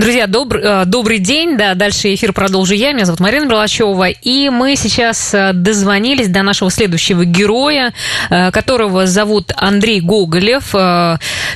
Друзья, добр, э, добрый день. Да, дальше эфир продолжу я. Меня зовут Марина Бралачева. И мы сейчас э, дозвонились до нашего следующего героя, э, которого зовут Андрей Гоголев,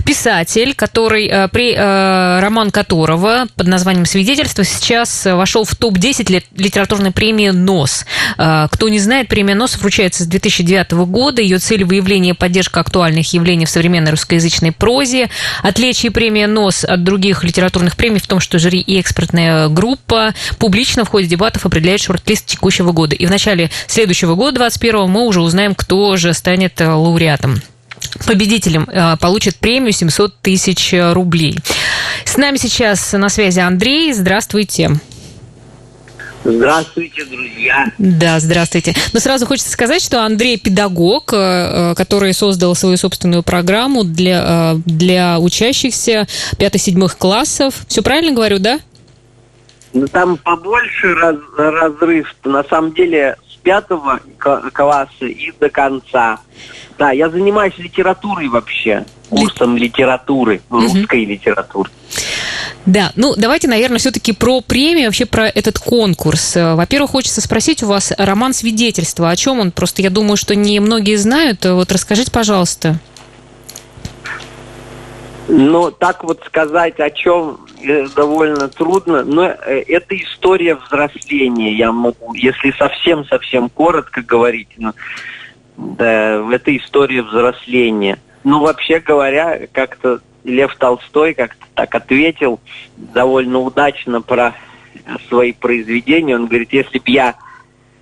писатель, который при роман которого под названием «Свидетельство» сейчас вошел в топ-10 литературной премии «НОС». Кто не знает, премия «НОС» вручается с 2009 года. Ее цель – выявление и поддержка актуальных явлений в современной русскоязычной прозе. Отличие премии «НОС» от других литературных премий в том, том, что жюри и экспертная группа публично в ходе дебатов определяет шорт-лист текущего года. И в начале следующего года, 2021, мы уже узнаем, кто же станет э, лауреатом. Победителем э, получит премию 700 тысяч рублей. С нами сейчас на связи Андрей. Здравствуйте. Здравствуйте, друзья. Да, здравствуйте. Но сразу хочется сказать, что Андрей педагог, э, который создал свою собственную программу для, э, для учащихся 5-7 классов. Все правильно говорю, да? Ну, там побольше раз, разрыв. На самом деле с пятого класса и до конца. Да, я занимаюсь литературой вообще, курсом литературы, русской угу. литературы. Да, ну давайте, наверное, все-таки про премию, вообще про этот конкурс. Э, во-первых, хочется спросить у вас роман свидетельства. О чем он? Просто я думаю, что не многие знают. Вот расскажите, пожалуйста. Ну, так вот сказать, о чем э, довольно трудно, но э, это история взросления, я могу, если совсем-совсем коротко говорить, но, да, это история взросления. Ну, вообще говоря, как-то Лев Толстой как-то так ответил довольно удачно про свои произведения. Он говорит, если бы я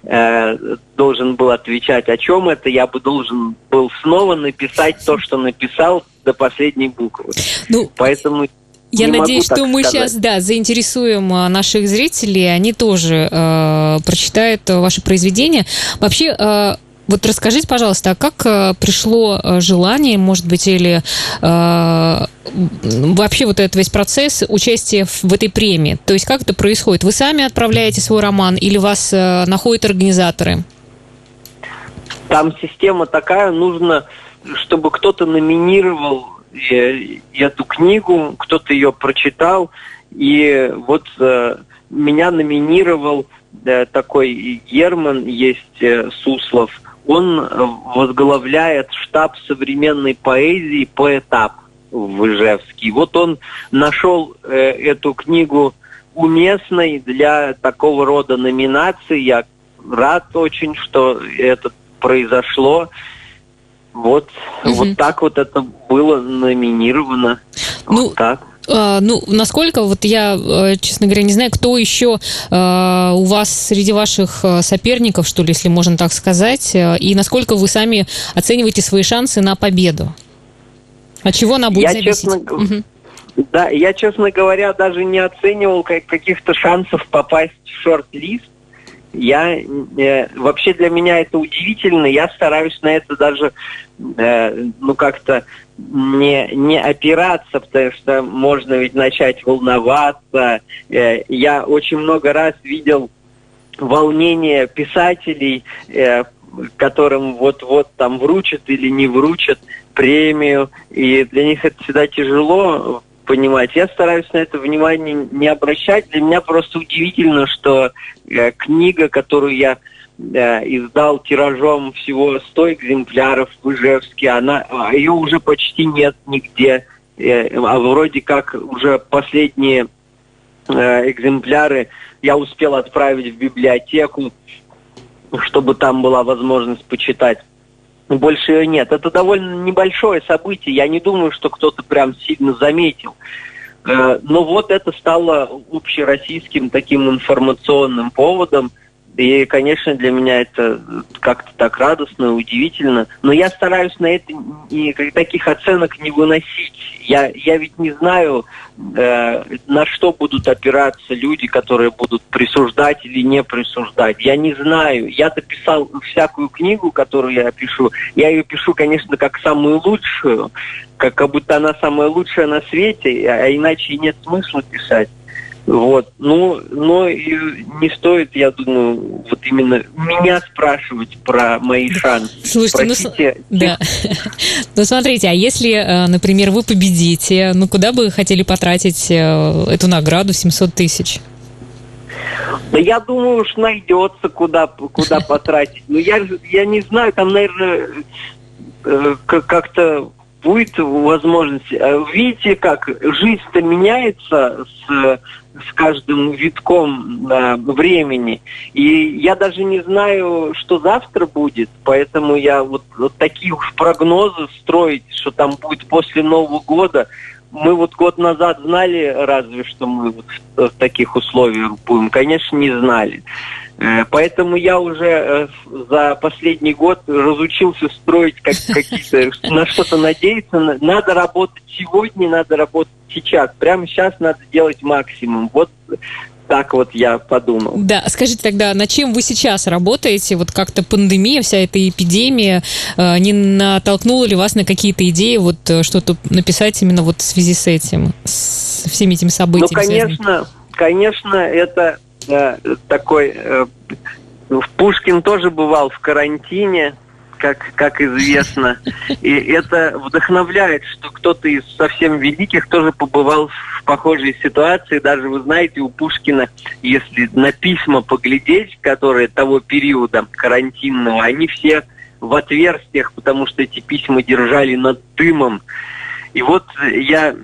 э, должен был отвечать, о чем это, я бы должен был снова написать то, что написал до последней буквы. Ну, Поэтому я не надеюсь, что мы сказать. сейчас, да, заинтересуем а, наших зрителей, они тоже э, прочитают ваше произведение. Вообще, э, вот расскажите, пожалуйста, а как э, пришло э, желание, может быть, или э, вообще вот этот весь процесс участия в, этой премии? То есть как это происходит? Вы сами отправляете свой роман или вас э, находят организаторы? Там система такая, нужно, чтобы кто-то номинировал э, эту книгу, кто-то ее прочитал, и вот э, меня номинировал э, такой Герман, есть э, Суслов, он э, возглавляет штаб современной поэзии «Поэтап» в Ижевске. Вот он нашел э, эту книгу уместной для такого рода номинаций. Я рад очень, что это произошло. Вот, угу. вот так вот это было номинировано. Ну, вот так. А, ну, насколько, вот я, э, честно говоря, не знаю, кто еще а, у вас среди ваших э, соперников, что ли, если можно так сказать, э, и насколько вы сами оцениваете свои шансы на победу? От чего она будет я зависеть? Честно, угу. Да, я, честно говоря, даже не оценивал каких-то шансов попасть в шорт-лист. Я э, вообще для меня это удивительно. Я стараюсь на это даже, э, ну как-то не, не опираться, потому что можно ведь начать волноваться. Э, я очень много раз видел волнение писателей, э, которым вот-вот там вручат или не вручат премию, и для них это всегда тяжело понимать. Я стараюсь на это внимание не обращать. Для меня просто удивительно, что э, книга, которую я э, издал тиражом всего 100 экземпляров в Ижевске. Она, а, ее уже почти нет нигде. Э, а вроде как уже последние э, экземпляры я успел отправить в библиотеку, чтобы там была возможность почитать. Больше ее нет. Это довольно небольшое событие. Я не думаю, что кто-то прям сильно заметил. Э, но вот это стало общероссийским таким информационным поводом – и, конечно, для меня это как-то так радостно, удивительно. Но я стараюсь на это и таких оценок не выносить. Я, я ведь не знаю, э, на что будут опираться люди, которые будут присуждать или не присуждать. Я не знаю. Я-то писал всякую книгу, которую я пишу. Я ее пишу, конечно, как самую лучшую, как, как будто она самая лучшая на свете, а иначе нет смысла писать. Вот. Ну, но и не стоит, я думаю, вот именно меня спрашивать про мои шансы. Слушайте, Спросите, ну, да. ну смотрите, а если, э, например, вы победите, ну куда бы вы хотели потратить э, эту награду 700 тысяч? Да я думаю, уж найдется, куда, куда потратить. Но я, я не знаю, там, наверное, э, как-то будет возможность. Видите, как жизнь-то меняется с с каждым витком э, времени. И я даже не знаю, что завтра будет, поэтому я вот, вот такие уж прогнозы строить, что там будет после Нового года. Мы вот год назад знали разве, что мы вот в, таких условиях будем? Конечно, не знали. Э, поэтому я уже э, за последний год разучился строить как, какие-то, на что-то надеяться. Надо работать сегодня, надо работать сейчас. Прямо сейчас надо делать максимум. Вот так вот я подумал. Да, скажите тогда, на чем вы сейчас работаете? Вот как-то пандемия, вся эта эпидемия, э, не натолкнула ли вас на какие-то идеи вот что-то написать именно вот в связи с этим, с всеми этими событиями? Ну, конечно, конечно, это э, такой... Э, Пушкин тоже бывал в карантине, как, как известно. И это вдохновляет, что кто-то из совсем великих тоже побывал в похожей ситуации. Даже, вы знаете, у Пушкина, если на письма поглядеть, которые того периода карантинного, они все в отверстиях, потому что эти письма держали над дымом. И вот я,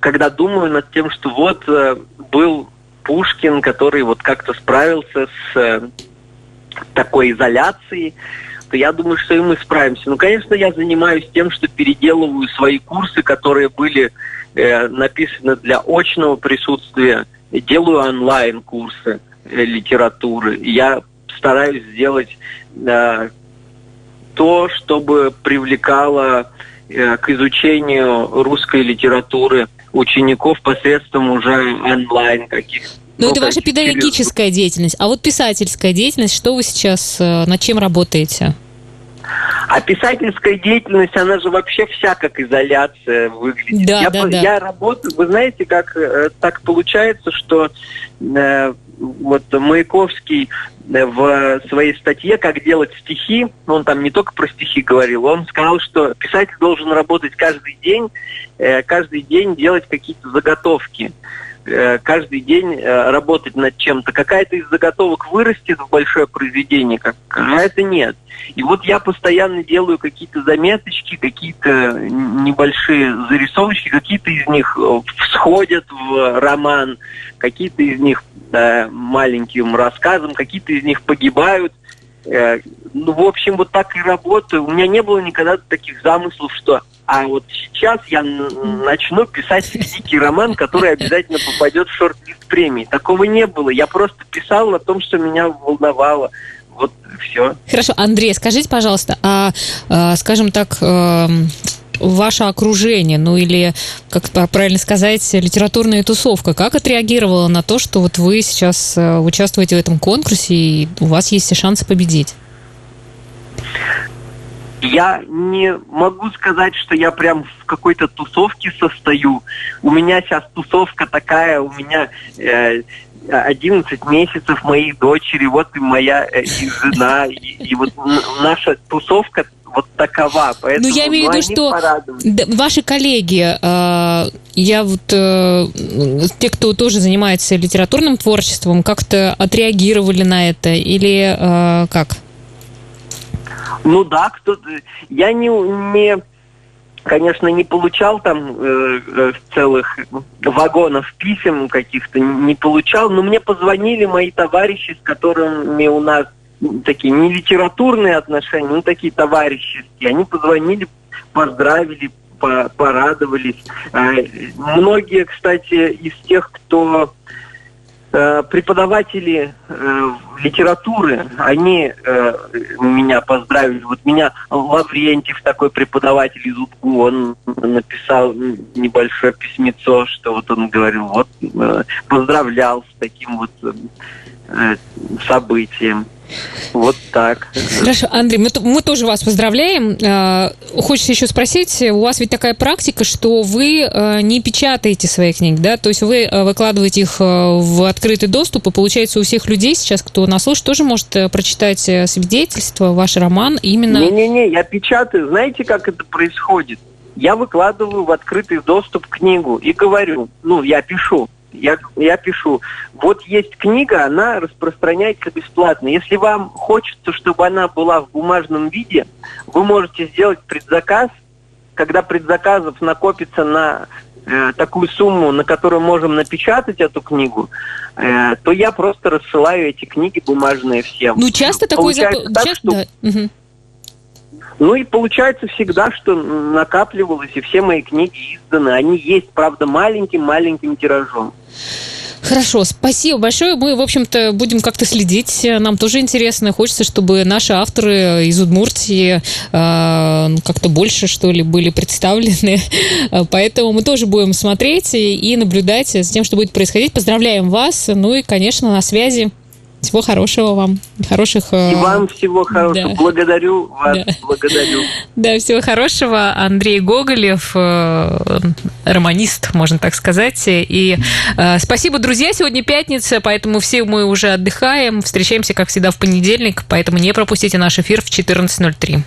когда думаю над тем, что вот э, был Пушкин, который вот как-то справился с э, такой изоляцией, то я думаю, что и мы справимся. Ну, конечно, я занимаюсь тем, что переделываю свои курсы, которые были э, написаны для очного присутствия, делаю онлайн-курсы э, литературы. Я стараюсь сделать э, то, чтобы привлекало э, к изучению русской литературы учеников посредством уже онлайн каких-то. Ну, это ваша педагогическая деятельность. А вот писательская деятельность, что вы сейчас, э, над чем работаете? А писательская деятельность, она же вообще вся как изоляция выглядит. Да, я, да, да. я работаю, вы знаете, как э, так получается, что э, вот Маяковский э, в своей статье «Как делать стихи», он там не только про стихи говорил, он сказал, что писатель должен работать каждый день, э, каждый день делать какие-то заготовки. Э, каждый день э, работать над чем-то. Какая-то из заготовок вырастет в большое произведение, какая-то нет. И вот я постоянно делаю какие-то заметочки, какие-то небольшие зарисовочки, какие-то из них э, всходят в роман, какие-то из них да, маленьким рассказом, какие-то из них погибают. Ну, в общем, вот так и работаю. У меня не было никогда таких замыслов, что а вот сейчас я начну писать великий роман, который обязательно попадет в шорт-лист премии. Такого не было. Я просто писал о том, что меня волновало. Вот все. Хорошо, Андрей, скажите, пожалуйста, а, а скажем так, а, ваше окружение, ну или, как правильно сказать, литературная тусовка, как отреагировала на то, что вот вы сейчас э, участвуете в этом конкурсе и у вас есть все шансы победить? Я не могу сказать, что я прям в какой-то тусовке состою. У меня сейчас тусовка такая, у меня э, 11 месяцев моей дочери, вот и моя э, и жена, и, и вот наша тусовка вот такова. Поэтому, ну, я имею в виду, что ваши коллеги, э, я вот э, те, кто тоже занимается литературным творчеством, как-то отреагировали на это или э, как? Ну да, кто-то... Я не, не конечно, не получал там э, э, целых вагонов писем каких-то, не получал, но мне позвонили мои товарищи, с которыми у нас такие не литературные отношения, ну такие товарищеские. Они позвонили, поздравили, по порадовались. Э, многие, кстати, из тех, кто преподаватели э, литературы, они э, меня поздравили. Вот меня Лаврентьев, такой преподаватель из УТГУ, он написал небольшое письмецо, что вот он говорил, вот э, поздравлял с таким вот э, событием. Вот так. Хорошо, Андрей, мы, мы тоже вас поздравляем. А, хочется еще спросить, у вас ведь такая практика, что вы а, не печатаете свои книги, да? То есть вы а, выкладываете их в открытый доступ, и получается у всех людей сейчас, кто нас слушает, тоже может э, прочитать э, свидетельство, ваш роман именно... Не-не-не, я печатаю. Знаете, как это происходит? Я выкладываю в открытый доступ книгу и говорю, ну, я пишу, я, я пишу, вот есть книга, она распространяется бесплатно. Если вам хочется, чтобы она была в бумажном виде, вы можете сделать предзаказ. Когда предзаказов накопится на э, такую сумму, на которую можем напечатать эту книгу, э, то я просто рассылаю эти книги бумажные всем. Ну, часто такое... Зап... Так, часто... Что... Да. Угу. Ну и получается всегда, что накапливалось, и все мои книги изданы. Они есть, правда, маленьким-маленьким тиражом. Хорошо, спасибо большое. Мы, в общем-то, будем как-то следить. Нам тоже интересно. Хочется, чтобы наши авторы из Удмуртии э, как-то больше, что ли, были представлены. Поэтому мы тоже будем смотреть и наблюдать за тем, что будет происходить. Поздравляем вас. Ну и, конечно, на связи. Всего хорошего вам. Хороших... Э, И вам всего хорошего. Да. Благодарю вас. Да. Благодарю. Да, всего хорошего. Андрей Гоголев, э, романист, можно так сказать. И э, спасибо, друзья. Сегодня пятница, поэтому все мы уже отдыхаем. Встречаемся, как всегда, в понедельник. Поэтому не пропустите наш эфир в 14.03.